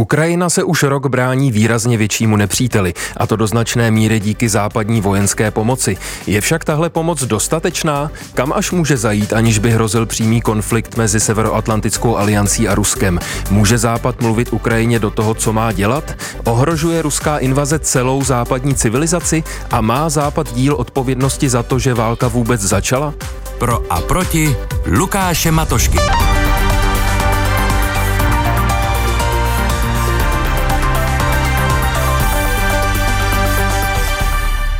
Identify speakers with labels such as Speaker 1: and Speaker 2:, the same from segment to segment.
Speaker 1: Ukrajina se už rok brání výrazně většímu nepříteli, a to do značné míry díky západní vojenské pomoci. Je však tahle pomoc dostatečná? Kam až může zajít, aniž by hrozil přímý konflikt mezi Severoatlantickou aliancí a Ruskem? Může Západ mluvit Ukrajině do toho, co má dělat? Ohrožuje ruská invaze celou západní civilizaci a má Západ díl odpovědnosti za to, že válka vůbec začala?
Speaker 2: Pro a proti Lukáše Matošky.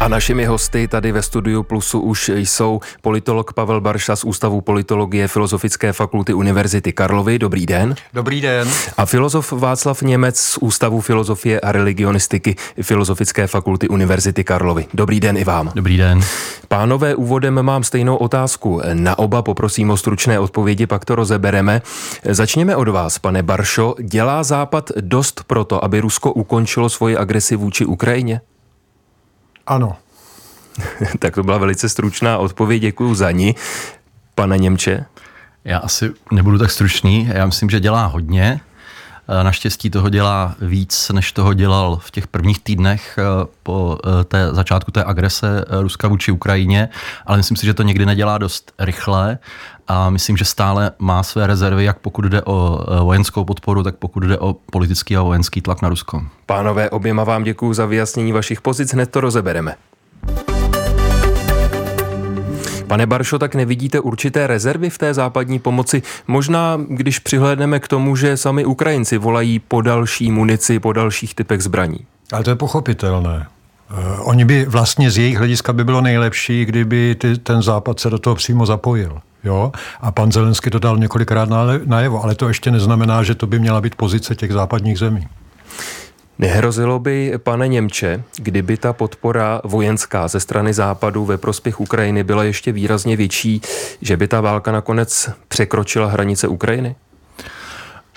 Speaker 1: A našimi hosty tady ve studiu Plusu už jsou politolog Pavel Barša z Ústavu politologie Filozofické fakulty Univerzity Karlovy. Dobrý den.
Speaker 3: Dobrý den.
Speaker 1: A filozof Václav Němec z Ústavu filozofie a religionistiky Filozofické fakulty Univerzity Karlovy. Dobrý den i vám.
Speaker 4: Dobrý den.
Speaker 1: Pánové, úvodem mám stejnou otázku. Na oba poprosím o stručné odpovědi, pak to rozebereme. Začněme od vás, pane Baršo. Dělá Západ dost proto, aby Rusko ukončilo svoji agresi vůči Ukrajině?
Speaker 3: Ano.
Speaker 1: tak to byla velice stručná odpověď, děkuji za ní. Pane Němče?
Speaker 4: Já asi nebudu tak stručný, já myslím, že dělá hodně. Eh, naštěstí toho dělá víc, než toho dělal v těch prvních týdnech eh, po eh, té začátku té agrese Ruska vůči Ukrajině, ale myslím si, že to někdy nedělá dost rychle a myslím, že stále má své rezervy, jak pokud jde o vojenskou podporu, tak pokud jde o politický a vojenský tlak na Rusko.
Speaker 1: Pánové, oběma vám děkuji za vyjasnění vašich pozic, hned to rozebereme. Pane Baršo, tak nevidíte určité rezervy v té západní pomoci? Možná, když přihlédneme k tomu, že sami Ukrajinci volají po další munici, po dalších typech zbraní.
Speaker 3: Ale to je pochopitelné. Uh, oni by vlastně z jejich hlediska by bylo nejlepší, kdyby ty, ten západ se do toho přímo zapojil. Jo? A pan Zelensky to dal několikrát najevo, ale to ještě neznamená, že to by měla být pozice těch západních zemí.
Speaker 1: Nehrozilo by, pane Němče, kdyby ta podpora vojenská ze strany západu ve prospěch Ukrajiny byla ještě výrazně větší, že by ta válka nakonec překročila hranice Ukrajiny?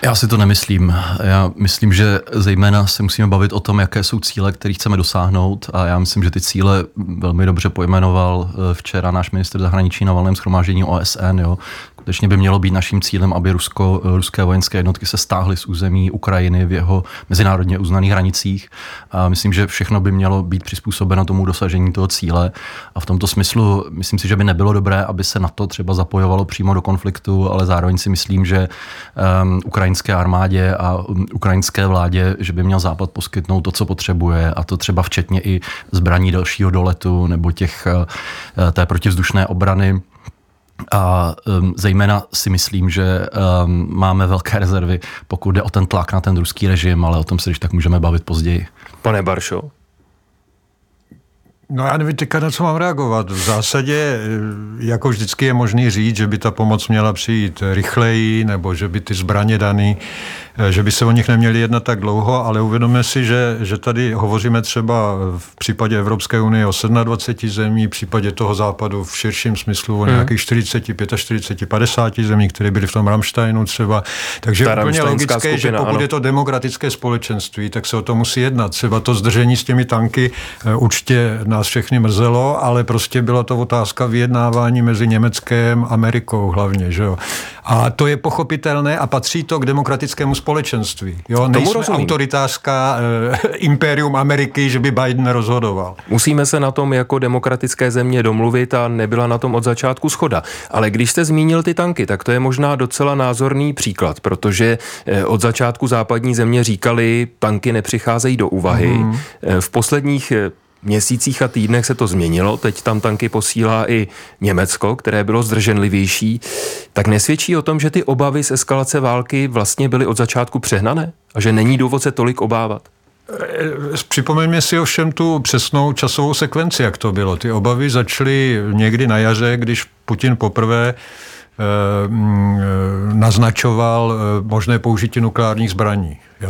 Speaker 4: Já si to nemyslím. Já myslím, že zejména se musíme bavit o tom, jaké jsou cíle, které chceme dosáhnout a já myslím, že ty cíle velmi dobře pojmenoval eh, včera náš minister zahraničí na valném schromáždění OSN. Jo skutečně by mělo být naším cílem, aby Rusko, ruské vojenské jednotky se stáhly z území Ukrajiny v jeho mezinárodně uznaných hranicích. A myslím, že všechno by mělo být přizpůsobeno tomu dosažení toho cíle. A v tomto smyslu myslím si, že by nebylo dobré, aby se na to třeba zapojovalo přímo do konfliktu, ale zároveň si myslím, že um, ukrajinské armádě a um, ukrajinské vládě, že by měl Západ poskytnout to, co potřebuje, a to třeba včetně i zbraní dalšího doletu nebo těch, uh, té protivzdušné obrany a um, zejména si myslím, že um, máme velké rezervy, pokud jde o ten tlak na ten ruský režim, ale o tom se když tak můžeme bavit později.
Speaker 1: Pane Baršo,
Speaker 3: No já nevím teďka, na co mám reagovat. V zásadě, eh, jako vždycky je možný říct, že by ta pomoc měla přijít rychleji, nebo že by ty zbraně daný, eh, že by se o nich neměli jednat tak dlouho, ale uvědomíme si, že, že tady hovoříme třeba v případě Evropské unie o 27 zemí, v případě toho západu v širším smyslu o hmm. nějakých 40, 45, 50 zemí, které byly v tom Ramsteinu třeba. Takže je úplně logické, skupina, že pokud ano. je to demokratické společenství, tak se o to musí jednat. Třeba to zdržení s těmi tanky eh, určitě nás všechny mrzelo, ale prostě byla to otázka vyjednávání mezi Německem a Amerikou hlavně. Že jo? A to je pochopitelné a patří to k demokratickému společenství. Jo? Nejsme rozumím. autoritářská e, impérium Ameriky, že by Biden rozhodoval.
Speaker 1: Musíme se na tom jako demokratické země domluvit a nebyla na tom od začátku schoda. Ale když jste zmínil ty tanky, tak to je možná docela názorný příklad, protože eh, od začátku západní země říkali, tanky nepřicházejí do úvahy. Mm. V posledních měsících a týdnech se to změnilo, teď tam tanky posílá i Německo, které bylo zdrženlivější, tak nesvědčí o tom, že ty obavy z eskalace války vlastně byly od začátku přehnané a že není důvod se tolik obávat?
Speaker 3: Eh, připomeňme si ovšem tu přesnou časovou sekvenci, jak to bylo. Ty obavy začaly někdy na jaře, když Putin poprvé naznačoval eh, možné použití nukleárních zbraní. Já,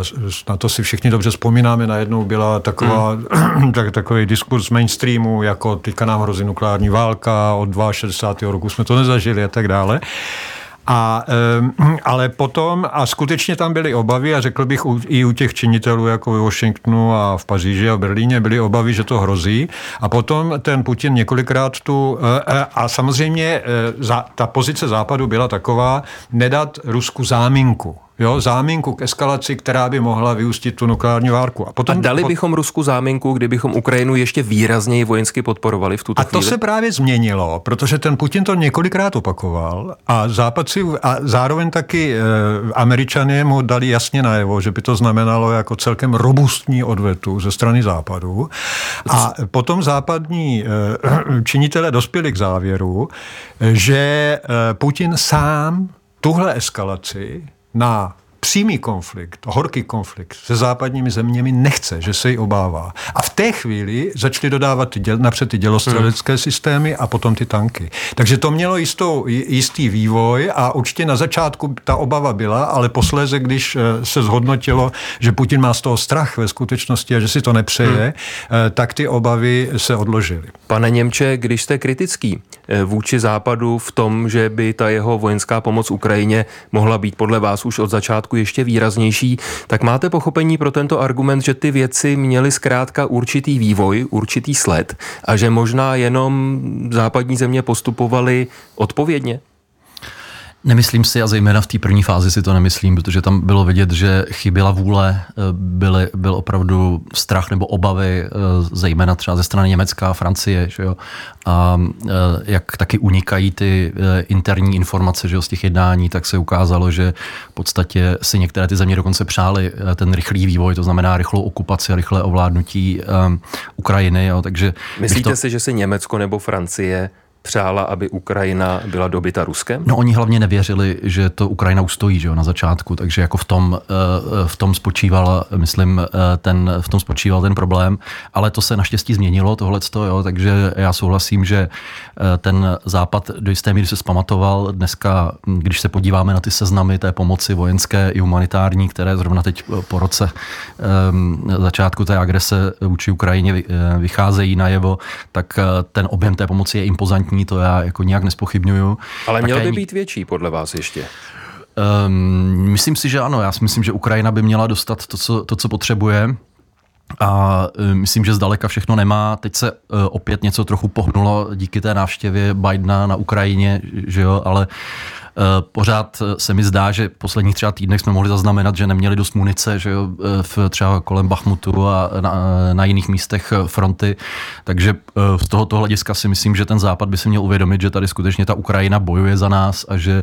Speaker 3: na to si všichni dobře vzpomínáme. Najednou byla taková, hmm. tak, takový diskurs mainstreamu, jako teďka nám hrozí nukleární válka, od 62. roku jsme to nezažili a tak dále. A, ale potom, a skutečně tam byly obavy, a řekl bych i u těch činitelů, jako ve Washingtonu a v Paříži a v Berlíně, byly obavy, že to hrozí. A potom ten Putin několikrát tu, e, e, a samozřejmě e, ta pozice západu byla taková, nedat Rusku záminku jo, záminku k eskalaci, která by mohla vyústit tu nukleární várku.
Speaker 1: A, potom, a dali bychom Rusku záminku, kdybychom Ukrajinu ještě výrazněji vojensky podporovali v tuto
Speaker 3: A to
Speaker 1: chvíli?
Speaker 3: se právě změnilo, protože ten Putin to několikrát opakoval a západ si, a zároveň taky e, američané mu dali jasně najevo, že by to znamenalo jako celkem robustní odvetu ze strany západu. A potom západní e, činitele dospěli k závěru, že e, Putin sám tuhle eskalaci na přímý konflikt, horký konflikt se západními zeměmi nechce, že se jí obává. A v té chvíli začali dodávat ty děl, napřed ty dělostřelecké hmm. systémy a potom ty tanky. Takže to mělo jistou, jistý vývoj a určitě na začátku ta obava byla, ale posléze, když eh, se zhodnotilo, že Putin má z toho strach ve skutečnosti a že si to nepřeje, hmm. tak ty obavy se odložily.
Speaker 1: Pane Němče, když jste kritický eh, vůči západu v tom, že by ta jeho vojenská pomoc Ukrajině mohla být podle vás už od začátku trošku ještě výraznější, tak máte pochopení pro tento argument, že ty věci měly zkrátka určitý vývoj, určitý sled a že možná jenom západní země postupovaly odpovědně?
Speaker 4: Nemyslím si a zejména v té první fázi si to nemyslím, protože tam bylo vidět, že chyběla vůle, eh, byly, byl opravdu strach nebo obavy, eh, zejména třeba ze strany Německa a Francie. Že jo? A eh, jak taky unikají ty interní informace že jo, z těch jednání, tak se ukázalo, že v podstatě si některé ty země dokonce přáli ten rychlý vývoj, to znamená rychlou okupaci, rychlé ovládnutí um, Ukrajiny. Jo? Takže
Speaker 1: Myslíte to... si, že si Německo nebo Francie přála, aby Ukrajina byla dobyta Ruskem?
Speaker 4: No oni hlavně nevěřili, že to Ukrajina ustojí že jo, na začátku, takže jako v tom, eh, v tom spočíval, myslím, eh, ten, v tom spočíval ten problém, ale to se naštěstí změnilo, tohleto, jo, takže já souhlasím, že eh, ten západ do jisté míry se zpamatoval. Dneska, když se podíváme na ty seznamy té pomoci vojenské i humanitární, které zrovna teď po roce začátku té agrese vůči Ukrajině vycházejí najevo, tak ten objem té pomoci je impozantní kvalitní, to já jako nějak nespochybnuju.
Speaker 1: Ale měl by být větší podle vás ještě?
Speaker 4: Um, myslím si, že ano. Já si myslím, že Ukrajina by měla dostat to, co, to, co potřebuje. A um, myslím, že zdaleka všechno nemá. Teď se uh, opět něco trochu pohnulo díky té návštěvě Bidena na Ukrajině, že jo, ale pořád se mi zdá, že posledních třeba týdnech jsme mohli zaznamenat, že neměli dost munice, že jo, eh, v třeba kolem Bachmutu a na, na jiných místech fronty. Takže eh, z tohoto hlediska si myslím, že ten západ by si měl uvědomit, že tady skutečně ta Ukrajina bojuje za nás a že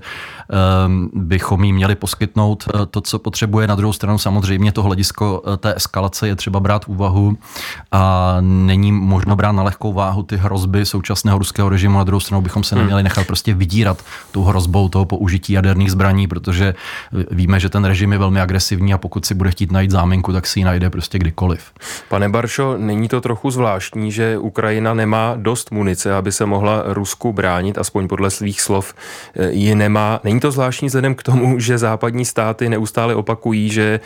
Speaker 4: um, bychom jí měli poskytnout to, co potřebuje. Na druhou stranu samozřejmě to hledisko té eskalace je třeba brát v úvahu a není možno brát na lehkou váhu ty hrozby současného ruského režimu. Na druhou stranu bychom se hmm. neměli nechat prostě vydírat tou hrozbou toho toho použití jaderných zbraní, protože víme, že ten režim je velmi agresivní a pokud si bude chtít najít záminku, tak si ji najde prostě kdykoliv.
Speaker 1: Pane Baršo, není to trochu zvláštní, že Ukrajina nemá dost munice, aby se mohla Rusku bránit, aspoň podle svých slov eh, ji nemá. Není to zvláštní vzhledem k tomu, že západní státy neustále opakují, že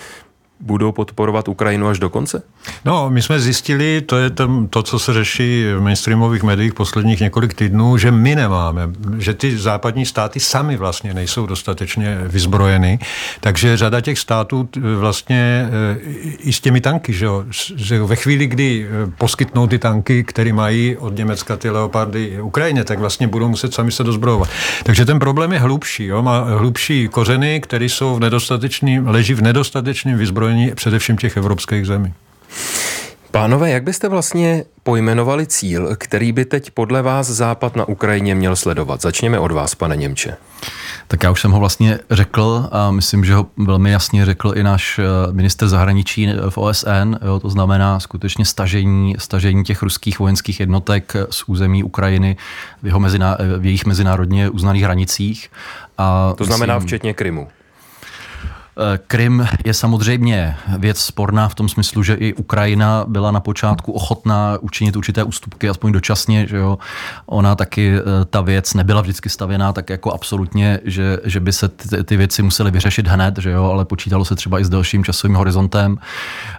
Speaker 1: budou podporovat Ukrajinu až do konce?
Speaker 3: No, my jsme zjistili, to je tam to, co se řeší v mainstreamových médiích posledních několik týdnů, že my nemáme, že ty západní státy sami vlastně nejsou dostatečně vyzbrojeny, takže řada těch států vlastně e, i s těmi tanky, že, jo, že ve chvíli, kdy e, poskytnou ty tanky, které mají od Německa ty leopardy Ukrajině, tak vlastně budou muset sami se dozbrojovat. Takže ten problém je hlubší, jo, má hlubší kořeny, které jsou v nedostatečným, leží v nedostatečném vyzbrojení ozbrojení především těch evropských zemí.
Speaker 1: Pánové, jak byste vlastně pojmenovali cíl, který by teď podle vás Západ na Ukrajině měl sledovat? Začněme od vás, pane Němče.
Speaker 4: Tak já už jsem ho vlastně řekl a myslím, že ho velmi jasně řekl i náš eh, minister zahraničí v OSN. Jo, to znamená skutečně stažení, stažení těch ruských vojenských jednotek z území Ukrajiny v, jeho mezina, v jejich mezinárodně uznaných hranicích.
Speaker 1: A to znamená myslím, včetně Krymu.
Speaker 4: Eh, Krym je samozřejmě věc sporná v tom smyslu, že i Ukrajina byla na počátku ochotná učinit určité ústupky, aspoň dočasně, že jo. Ona taky, eh, ta věc nebyla vždycky stavěná tak jako absolutně, že, že by se ty, ty věci musely vyřešit hned, že jo, ale počítalo se třeba i s delším časovým horizontem.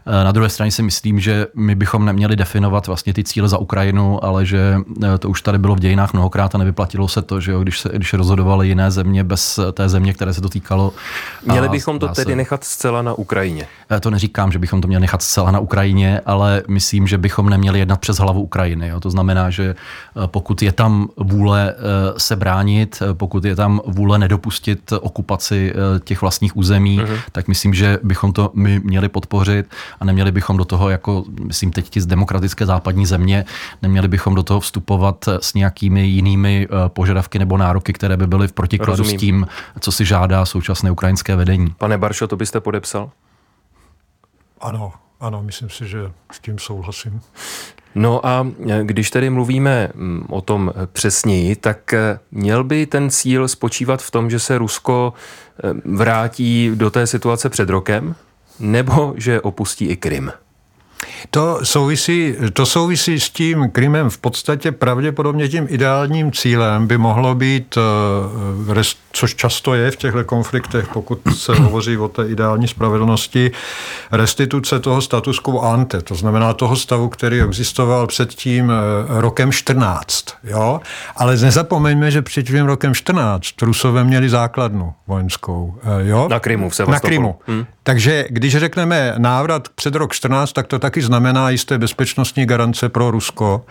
Speaker 4: Eh, na druhé straně si myslím, že my bychom neměli definovat vlastně ty cíle za Ukrajinu, ale že to už tady bylo v dějinách mnohokrát a nevyplatilo se to, že jo, když se když rozhodovaly jiné země bez té země, které se to týkalo.
Speaker 1: Měli bychom to to tedy
Speaker 4: se.
Speaker 1: nechat zcela na Ukrajině?
Speaker 4: To neříkám, že bychom to měli nechat zcela na Ukrajině, ale myslím, že bychom neměli jednat přes hlavu Ukrajiny. Jo. To znamená, že pokud je tam vůle se bránit, pokud je tam vůle nedopustit okupaci těch vlastních území, uh-huh. tak myslím, že bychom to my měli podpořit a neměli bychom do toho, jako myslím teď ti z demokratické západní země, neměli bychom do toho vstupovat s nějakými jinými požadavky nebo nároky, které by byly v protikladu Rozumím. s tím, co si žádá současné ukrajinské vedení.
Speaker 1: Pane Baršo, to byste podepsal?
Speaker 3: Ano, ano, myslím si, že s tím souhlasím.
Speaker 1: No a když tedy mluvíme mm, o tom přesněji, tak eh, měl by ten cíl spočívat v tom, že se Rusko vrátí do té situace před rokem, nebo že opustí i Krym?
Speaker 3: To souvisí, to souvisí s tím Krymem. V podstatě pravděpodobně tím ideálním cílem by mohlo být, eh, což často je v těchto konfliktech, pokud se hovoří o té ideální spravedlnosti, restituce toho status quo ante, to znamená toho stavu, který existoval před tím eh, rokem 14. Jo? Ale nezapomeňme, že před tím rokem 14 Rusové měli základnu vojenskou. Eh, jo?
Speaker 1: Na Krymu, v
Speaker 3: Na Krymu. Hmm. Takže když řekneme návrat před rok 14, tak to taky znamená jisté bezpečnostní garance pro Rusko.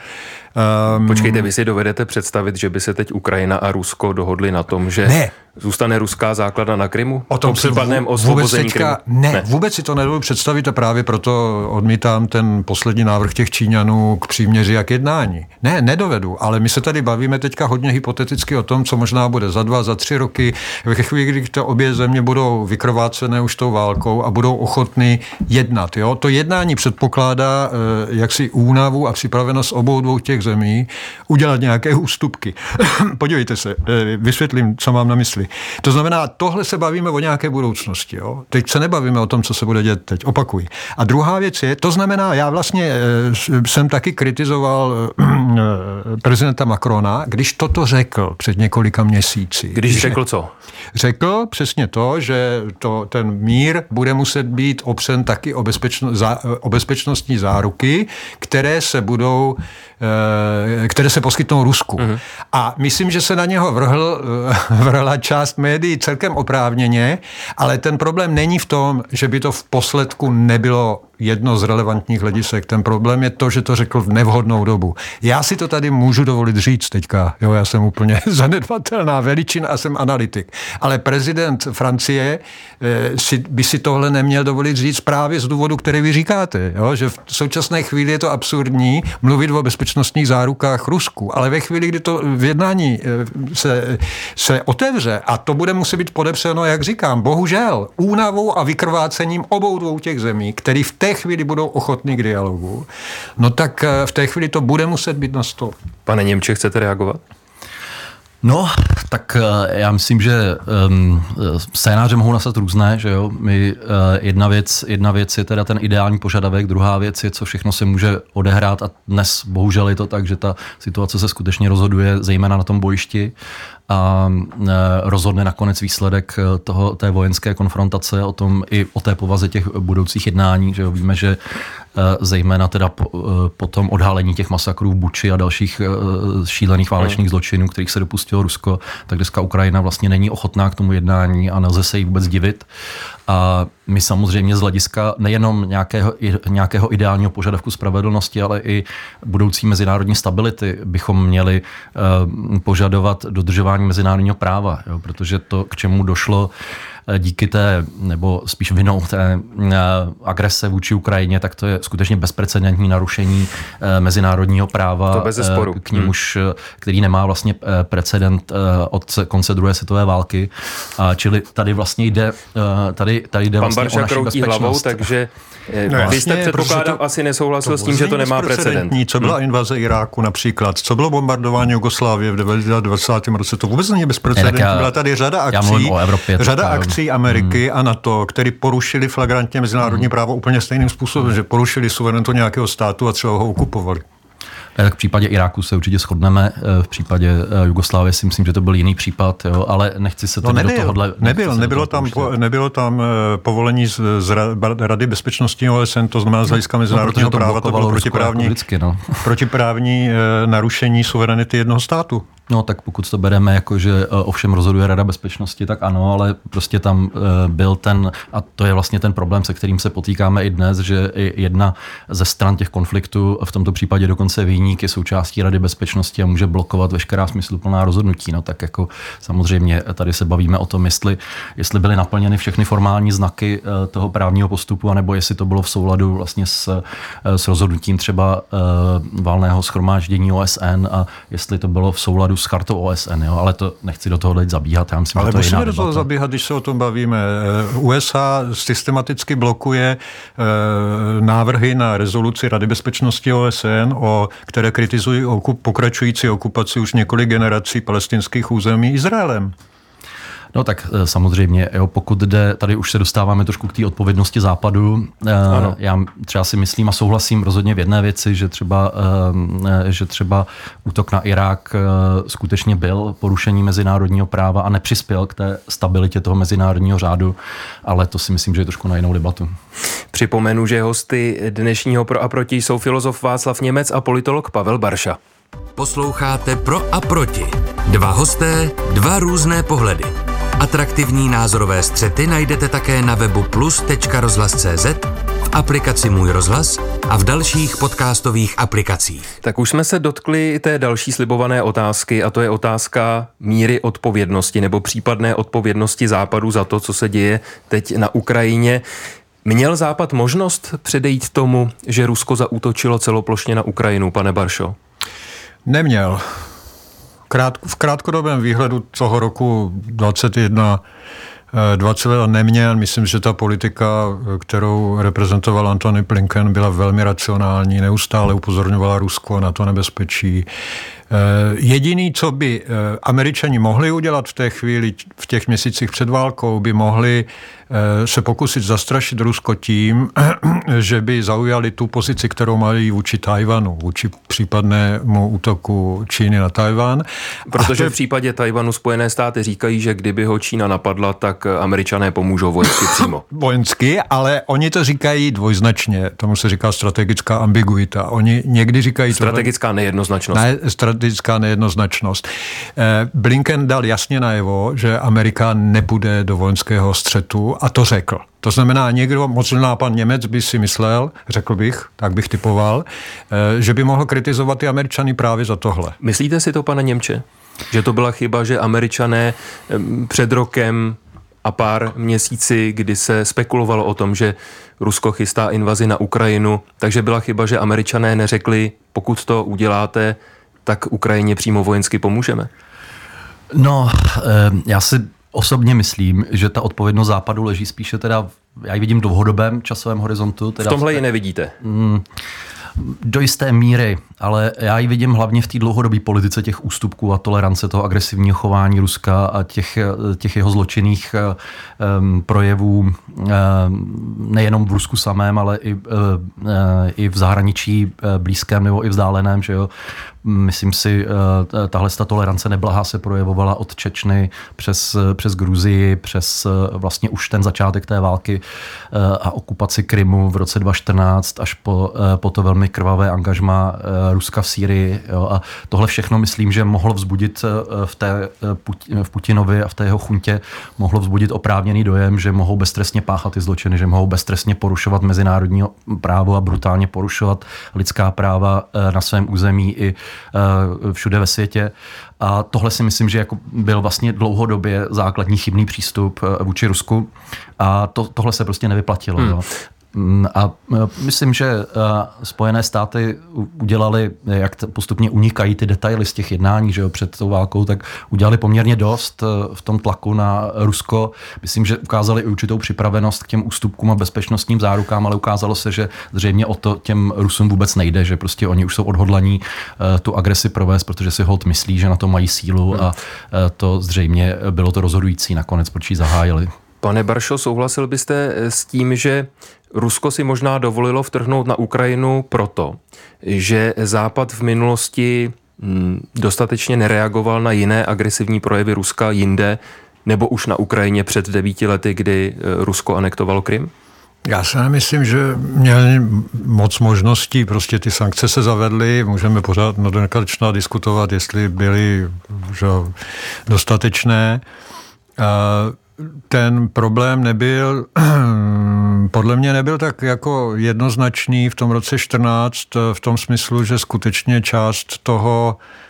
Speaker 1: Um, Počkejte, vy si dovedete představit, že by se teď Ukrajina a Rusko dohodli na tom, že
Speaker 3: ne.
Speaker 1: zůstane ruská základna na Krymu?
Speaker 3: O tom se případném osvobození teďka, Krymu? Ne, ne, vůbec si to nedovedu představit a právě proto odmítám ten poslední návrh těch Číňanů k příměři a k jednání. Ne, nedovedu, ale my se tady bavíme teďka hodně hypoteticky o tom, co možná bude za dva, za tři roky, ve chvíli, kdy to obě země budou vykrovácené už tou válkou a budou ochotny jednat. Jo? To jednání předpokládá eh, jaksi únavu a připravenost obou dvou těch zemí udělat nějaké ústupky. Podívejte se, eh, vysvětlím, co mám na mysli. To znamená, tohle se bavíme o nějaké budoucnosti. Jo? Teď se nebavíme o tom, co se bude dělat teď. Opakuj. A druhá věc je, to znamená, já vlastně eh, jsem taky kritizoval eh, prezidenta Macrona, když toto řekl před několika měsíci.
Speaker 1: Když řekl co?
Speaker 3: Řekl přesně to, že to, ten mír bude muset být opřen taky o, bezpečno, za, o bezpečnostní záruky, které se budou které se poskytnou Rusku. Mm-hmm. A myslím, že se na něho vrhl, eh, vrhla část médií celkem oprávněně, ale ten problém není v tom, že by to v posledku nebylo jedno z relevantních hledisek. Ten problém je to, že to řekl v nevhodnou dobu. Já si to tady můžu dovolit říct teďka. Jo, já jsem úplně zanedbatelná veličina a jsem analytik. Ale prezident Francie eh, si, by si tohle neměl dovolit říct právě z důvodu, který vy říkáte. Jo? Že v současné chvíli je to absurdní mluvit o bezpečnostních zárukách Rusku, ale ve chvíli, kdy to v jednání eh, se, se otevře a to bude muset být podepsáno, jak říkám, bohužel únavou a vykrvácením obou dvou těch zemí, který v té chvíli budou ochotní k dialogu, no tak eh, v té chvíli to bude muset být na stole.
Speaker 1: Pane Němče, chcete reagovat?
Speaker 4: No, tak eh, já myslím, že um, scénáře mohou nastat různé, že jo. My, uh, jedna, věc, jedna věc je teda ten ideální požadavek, druhá věc je, co všechno se může odehrát a dnes bohužel je to tak, že ta situace se skutečně rozhoduje zejména na tom bojišti a rozhodne nakonec výsledek toho, té vojenské konfrontace o tom i o té povaze těch budoucích jednání. Že jo. Víme, že Eh, zejména teda po, po tom odhalení těch masakrů v Buči a dalších šílených válečných zločinů, kterých se dopustilo Rusko, tak dneska Ukrajina vlastně není ochotná k tomu jednání a nelze se jí vůbec divit. A my samozřejmě z hlediska nejenom nějakého, nějakého ideálního požadavku spravedlnosti, ale i budoucí mezinárodní stability bychom měli požadovat dodržování mezinárodního práva, jo, protože to, k čemu došlo Eh, díky té, nebo spíš vinou té eh, agrese vůči Ukrajině, tak to je skutečně bezprecedentní narušení eh, mezinárodního práva.
Speaker 1: To.
Speaker 4: K němuž, hmm. který nemá vlastně precedent od konce druhé světové války. Čili tady vlastně jde, tady, tady jde
Speaker 1: Pan
Speaker 4: vlastně
Speaker 1: Barša o naši bezpečnost. hlavou, takže no, vy jste předpokládám to, asi nesouhlasil to s tím, že to nemá precedent.
Speaker 3: Co byla hmm. invaze Iráku například, co bylo bombardování Jugoslávie v 20. roce, to vůbec není bezprecedentní. Byla tady řada akcí,
Speaker 4: Evropě,
Speaker 3: řada akcí sankcí Ameriky hmm. a NATO, který porušili flagrantně mezinárodní hmm. právo úplně stejným způsobem, že porušili suverenitu nějakého státu a třeba ho okupovali.
Speaker 4: Tak v případě Iráku se určitě shodneme, v případě Jugoslávie si myslím, že to byl jiný případ, jo, ale nechci se no,
Speaker 3: nebyl,
Speaker 4: do tohohle...
Speaker 3: Nebyl, nebylo tam, po, nebylo tam povolení z, z Rady bezpečnosti OSN, to znamená z hlediska no, mezinárodního no, práva, to bylo protiprávní, vždycky, no. protiprávní narušení suverenity jednoho státu.
Speaker 4: No tak pokud to bereme jako, že eh, ovšem rozhoduje Rada bezpečnosti, tak ano, ale prostě tam eh, byl ten, a to je vlastně ten problém, se kterým se potýkáme i dnes, že jedna ze stran těch konfliktů, v tomto případě dokonce výnik je součástí Rady bezpečnosti a může blokovat veškerá smysluplná rozhodnutí. No tak jako samozřejmě tady se bavíme o tom, jestli, jestli byly naplněny všechny formální znaky eh, toho právního postupu, anebo jestli to bylo v souladu vlastně s, s rozhodnutím třeba válného schromáždění OSN a jestli to bylo v souladu s chartou OSN, jo, ale to nechci do toho teď zabíhat. Já myslím,
Speaker 3: ale
Speaker 4: to
Speaker 3: musíme
Speaker 4: do
Speaker 3: toho zabíhat, když se o tom bavíme. Eh, USA systematicky blokuje eh, návrhy na rezoluci Rady bezpečnosti OSN, o, které kritizují okup, pokračující okupaci už několik generací palestinských území Izraelem.
Speaker 4: No tak eh, samozřejmě, jo, pokud jde, tady už se dostáváme trošku k té odpovědnosti západu. Eh, ano. Já třeba si myslím a souhlasím rozhodně v jedné věci, že třeba, eh, že třeba útok na Irák skutečně byl porušení mezinárodního práva a nepřispěl k té stabilitě toho mezinárodního řádu, ale to si myslím, že je trošku na jinou debatu.
Speaker 1: Připomenu, že hosty dnešního Pro a proti jsou filozof Václav Němec a politolog Pavel Barša.
Speaker 2: Posloucháte Pro a proti. Dva hosté, dva různé pohledy. Atraktivní názorové střety najdete také na webu plus.rozhlas.cz, v aplikaci Můj rozhlas a v dalších podcastových aplikacích.
Speaker 1: Tak už jsme se dotkli té další slibované otázky a to je otázka míry odpovědnosti nebo případné odpovědnosti Západu za to, co se děje teď na Ukrajině. Měl Západ možnost předejít tomu, že Rusko zaútočilo celoplošně na Ukrajinu, pane Baršo?
Speaker 3: Neměl krát, v krátkodobém výhledu toho roku 21 20 let neměl. Myslím, že ta politika, kterou reprezentoval Antony Blinken, byla velmi racionální, neustále upozorňovala Rusko na to nebezpečí. Eh, jediný, co by eh, američani mohli udělat v té chvíli, v těch měsících před válkou, by mohli eh, se pokusit zastrašit Rusko tím, že by zaujali tu pozici, kterou mají vůči Tajvanu, vůči případnému útoku Číny na Tajvan.
Speaker 1: Protože v případě Tajvanu Spojené státy říkají, že kdyby ho Čína napadla, tak američané pomůžou vojensky přímo.
Speaker 3: vojensky, ale oni to říkají dvojznačně. Tomu se říká strategická ambiguita. Oni někdy říkají...
Speaker 1: Strategická tohle... nejednoznačnost.
Speaker 3: Ne, strategická nejednoznačnost. Eh, Blinken dal jasně najevo, že Amerika nepůjde do vojenského střetu a to řekl. To znamená, někdo, možná pan Němec by si myslel, řekl bych, tak bych typoval, eh, že by mohl kritizovat ty Američany právě za tohle.
Speaker 1: Myslíte si to, pane Němče? Že to byla chyba, že Američané před rokem a pár měsíci, kdy se spekulovalo o tom, že Rusko chystá invazi na Ukrajinu, takže byla chyba, že američané neřekli, pokud to uděláte, tak Ukrajině přímo vojensky pomůžeme?
Speaker 4: No, eh, já si osobně myslím, že ta odpovědnost západu leží spíše teda, já ji vidím v dlouhodobém časovém horizontu. Teda
Speaker 1: v tomhle ji nevidíte? Mm,
Speaker 4: do jisté míry, ale já ji vidím hlavně v té dlouhodobé politice těch ústupků a tolerance toho agresivního chování Ruska a těch, těch jeho zločinných um, projevů um, nejenom v Rusku samém, ale i, uh, i v zahraničí blízkém nebo i vzdáleném, že jo, Myslím si, eh, tahle ta tolerance neblahá se projevovala od Čečny přes, přes Gruzii, přes eh, vlastně už ten začátek té války eh, a okupaci Krymu v roce 2014 až po, po to velmi krvavé angažma Ruska v Sýrii. Jo. A tohle všechno myslím, že mohlo vzbudit v, té, v Putinovi a v té jeho chuntě mohlo vzbudit oprávněný dojem, že mohou beztrestně páchat ty zločiny, že mohou beztrestně porušovat mezinárodní právo a brutálně porušovat lidská práva na svém území i všude ve světě. A tohle si myslím, že jako byl vlastně dlouhodobě základní chybný přístup eh, vůči Rusku. A to, tohle se prostě nevyplatilo. Hmm. Jo. Mm, a e, myslím, že e, Spojené státy udělali, jak postupně unikají ty detaily z těch jednání že jo, před tou válkou, tak udělali poměrně dost e, v tom tlaku na Rusko. Myslím, že ukázali i určitou připravenost k těm ústupkům a bezpečnostním zárukám, ale ukázalo se, že zřejmě o to těm Rusům vůbec nejde, že prostě oni už jsou odhodlaní tu agresi provést, protože si hold myslí, že na to mají sílu a to zřejmě bylo to rozhodující nakonec, proč ji zahájili.
Speaker 1: Pane Baršo, souhlasil byste s tím, že Rusko si možná dovolilo vtrhnout na Ukrajinu proto, že Západ v minulosti hm, dostatečně nereagoval na jiné agresivní projevy Ruska jinde, nebo už na Ukrajině před devíti lety, kdy eh, Rusko anektovalo Krym?
Speaker 3: Já si nemyslím, že měli moc možností, prostě ty sankce se zavedly, můžeme pořád no diskutovat, jestli byly že, dostatečné. Ten problém nebyl, podle mě nebyl tak jako jednoznačný v tom roce 14, v tom smyslu, že skutečně část toho Eh,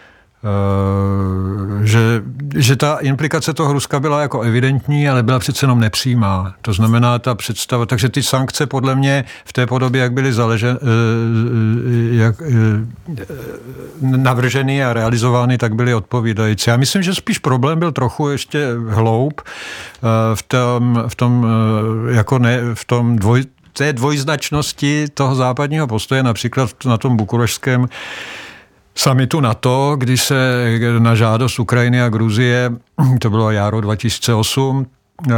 Speaker 3: že, že ta implikace toho Ruska byla jako evidentní, ale byla přece jenom nepřímá. To znamená ta představa, takže ty sankce podle mě v té podobě, jak byly zaleže, eh, jak, eh, navrženy a realizovány, tak byly odpovídající. Já myslím, že spíš problém byl trochu ještě hloub v tom, v tom jako ne, v tom dvoj, té dvojznačnosti toho západního postoje, například na tom bukurešském samitu NATO, kdy se na žádost Ukrajiny a Gruzie, to bylo jaro 2008, eh,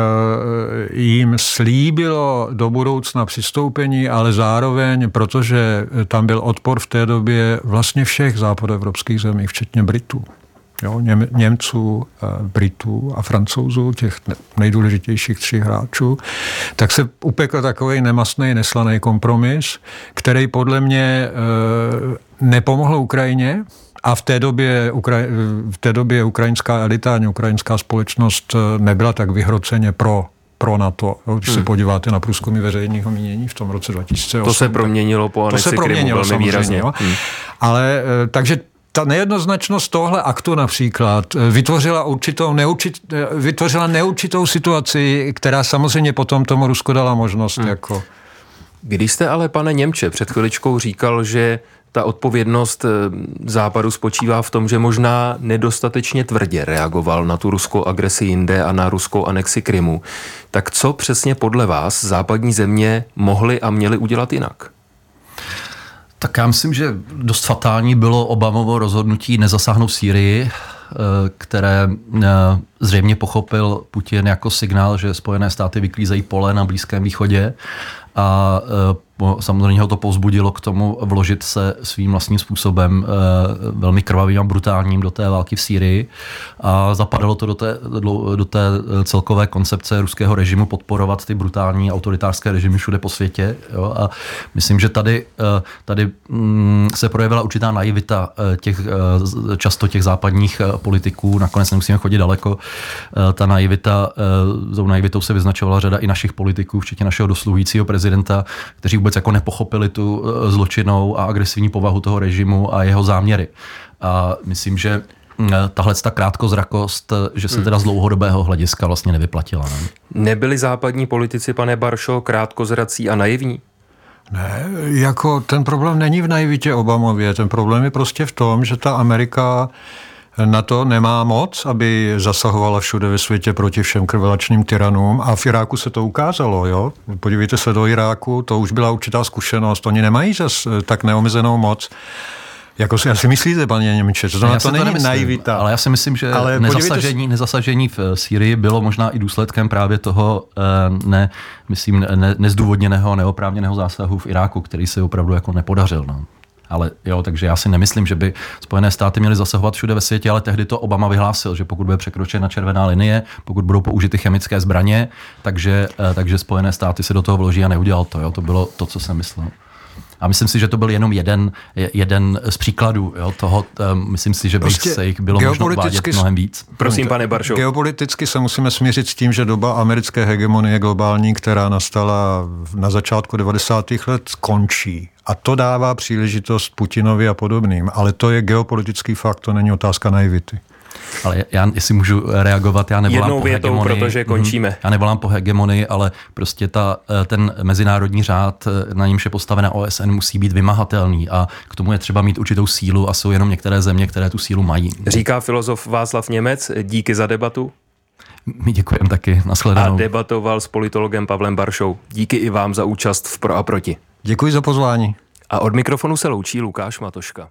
Speaker 3: jim slíbilo do budoucna přistoupení, ale zároveň, protože tam byl odpor v té době vlastně všech západoevropských zemí, včetně Britů jo, Něm, Němců, eh, Britů a Francouzů, těch nejdůležitějších tří hráčů, tak se upekl takový nemastný, neslaný kompromis, který podle mě eh, nepomohl Ukrajině, a v té době, Ukraj, v té době ukrajinská elita ani ukrajinská společnost eh, nebyla tak vyhroceně pro pro NATO. Když hmm. se podíváte na průzkumy veřejného mínění v tom roce 2008.
Speaker 1: To se proměnilo po anexi
Speaker 3: To se proměnilo velmi výrazně. Jo. Hmm. Ale takže ta nejednoznačnost tohle aktu například eh, vytvořila, určitou neurčit, eh, vytvořila neurčitou situaci, která samozřejmě potom tomu Rusko dala možnost. Hmm. Jako.
Speaker 1: Když jste ale, pane Němče, před chviličkou říkal, že ta odpovědnost eh, Západu spočívá v tom, že možná nedostatečně tvrdě reagoval na tu ruskou agresi jinde a na ruskou anexi Krymu. Tak co přesně podle vás západní země mohly a měly udělat jinak?
Speaker 4: Tak já myslím, že dost fatální bylo Obamovo rozhodnutí nezasáhnout Sýrii, eh, které eh, zřejmě pochopil Putin jako signál, že Spojené státy vyklízejí pole na Blízkém východě a eh, samozřejmě ho to povzbudilo k tomu vložit se svým vlastním způsobem eh, velmi krvavým a brutálním do té války v Sýrii a zapadalo to do té, do té celkové koncepce ruského režimu podporovat ty brutální autoritářské režimy všude po světě. Jo? A myslím, že tady, eh, tady mm, se projevila určitá naivita eh, těch, často těch západních politiků, nakonec nemusíme chodit daleko. Ta naivita, tou naivitou se vyznačovala řada i našich politiků, včetně našeho dosluhujícího prezidenta, kteří vůbec jako nepochopili tu eh, zločinnou a agresivní povahu toho režimu a jeho záměry. A myslím, že mm, tahle ta krátkozrakost, eh, že se hmm. teda z dlouhodobého hlediska vlastně nevyplatila. Ne?
Speaker 1: Nebyli západní politici, pane Baršo, krátkozrací a naivní?
Speaker 3: Ne, jako ten problém není v naivitě Obamově, ten problém je prostě v tom, že ta Amerika na to nemá moc, aby zasahovala všude ve světě proti všem krvelačným tyranům a v Iráku se to ukázalo. Jo? Podívejte se do Iráku, to už byla určitá zkušenost. Oni nemají zas tak neomezenou moc. Jako si asi myslíte, paní Němče, to, to není to naivita.
Speaker 4: Ale já si myslím, že ale nezasažení, se... nezasažení v Sýrii bylo možná i důsledkem právě toho eh, ne, myslím, ne, nezdůvodněného, neoprávněného zásahu v Iráku, který se opravdu jako nepodařil. No. Ale jo, takže já si nemyslím, že by Spojené státy měly zasahovat všude ve světě, ale tehdy to Obama vyhlásil, že pokud bude překročena červená linie, pokud budou použity chemické zbraně, takže, eh, takže Spojené státy se do toho vloží a neudělal to. Jo. To bylo to, co jsem myslel. A myslím si, že to byl jenom jeden, jeden z příkladů jo, toho. Um, myslím si, že prostě se jich bylo možno uvádět mnohem víc.
Speaker 1: Prosím, pane Baršo.
Speaker 3: Geopoliticky se musíme smířit s tím, že doba americké hegemonie globální, která nastala na začátku 90. let, končí. A to dává příležitost Putinovi a podobným. Ale to je geopolitický fakt, to není otázka naivity.
Speaker 4: Ale já, jestli můžu reagovat, já nevolám
Speaker 1: Jednou
Speaker 4: po větou,
Speaker 1: hegemonii. protože mhm. končíme.
Speaker 4: Já nevolám po hegemonii, ale prostě ta, eh, ten mezinárodní řád, eh, na němž je postavena OSN, musí být vymahatelný a k tomu je třeba mít určitou sílu a jsou jenom některé země, které tu sílu mají.
Speaker 1: Říká filozof Václav Němec, díky za debatu.
Speaker 4: My děkujeme taky, nashledanou.
Speaker 1: A debatoval s politologem Pavlem Baršou. Díky i vám za účast v Pro a Proti.
Speaker 3: Děkuji za pozvání.
Speaker 1: A od mikrofonu se loučí Lukáš Matoška.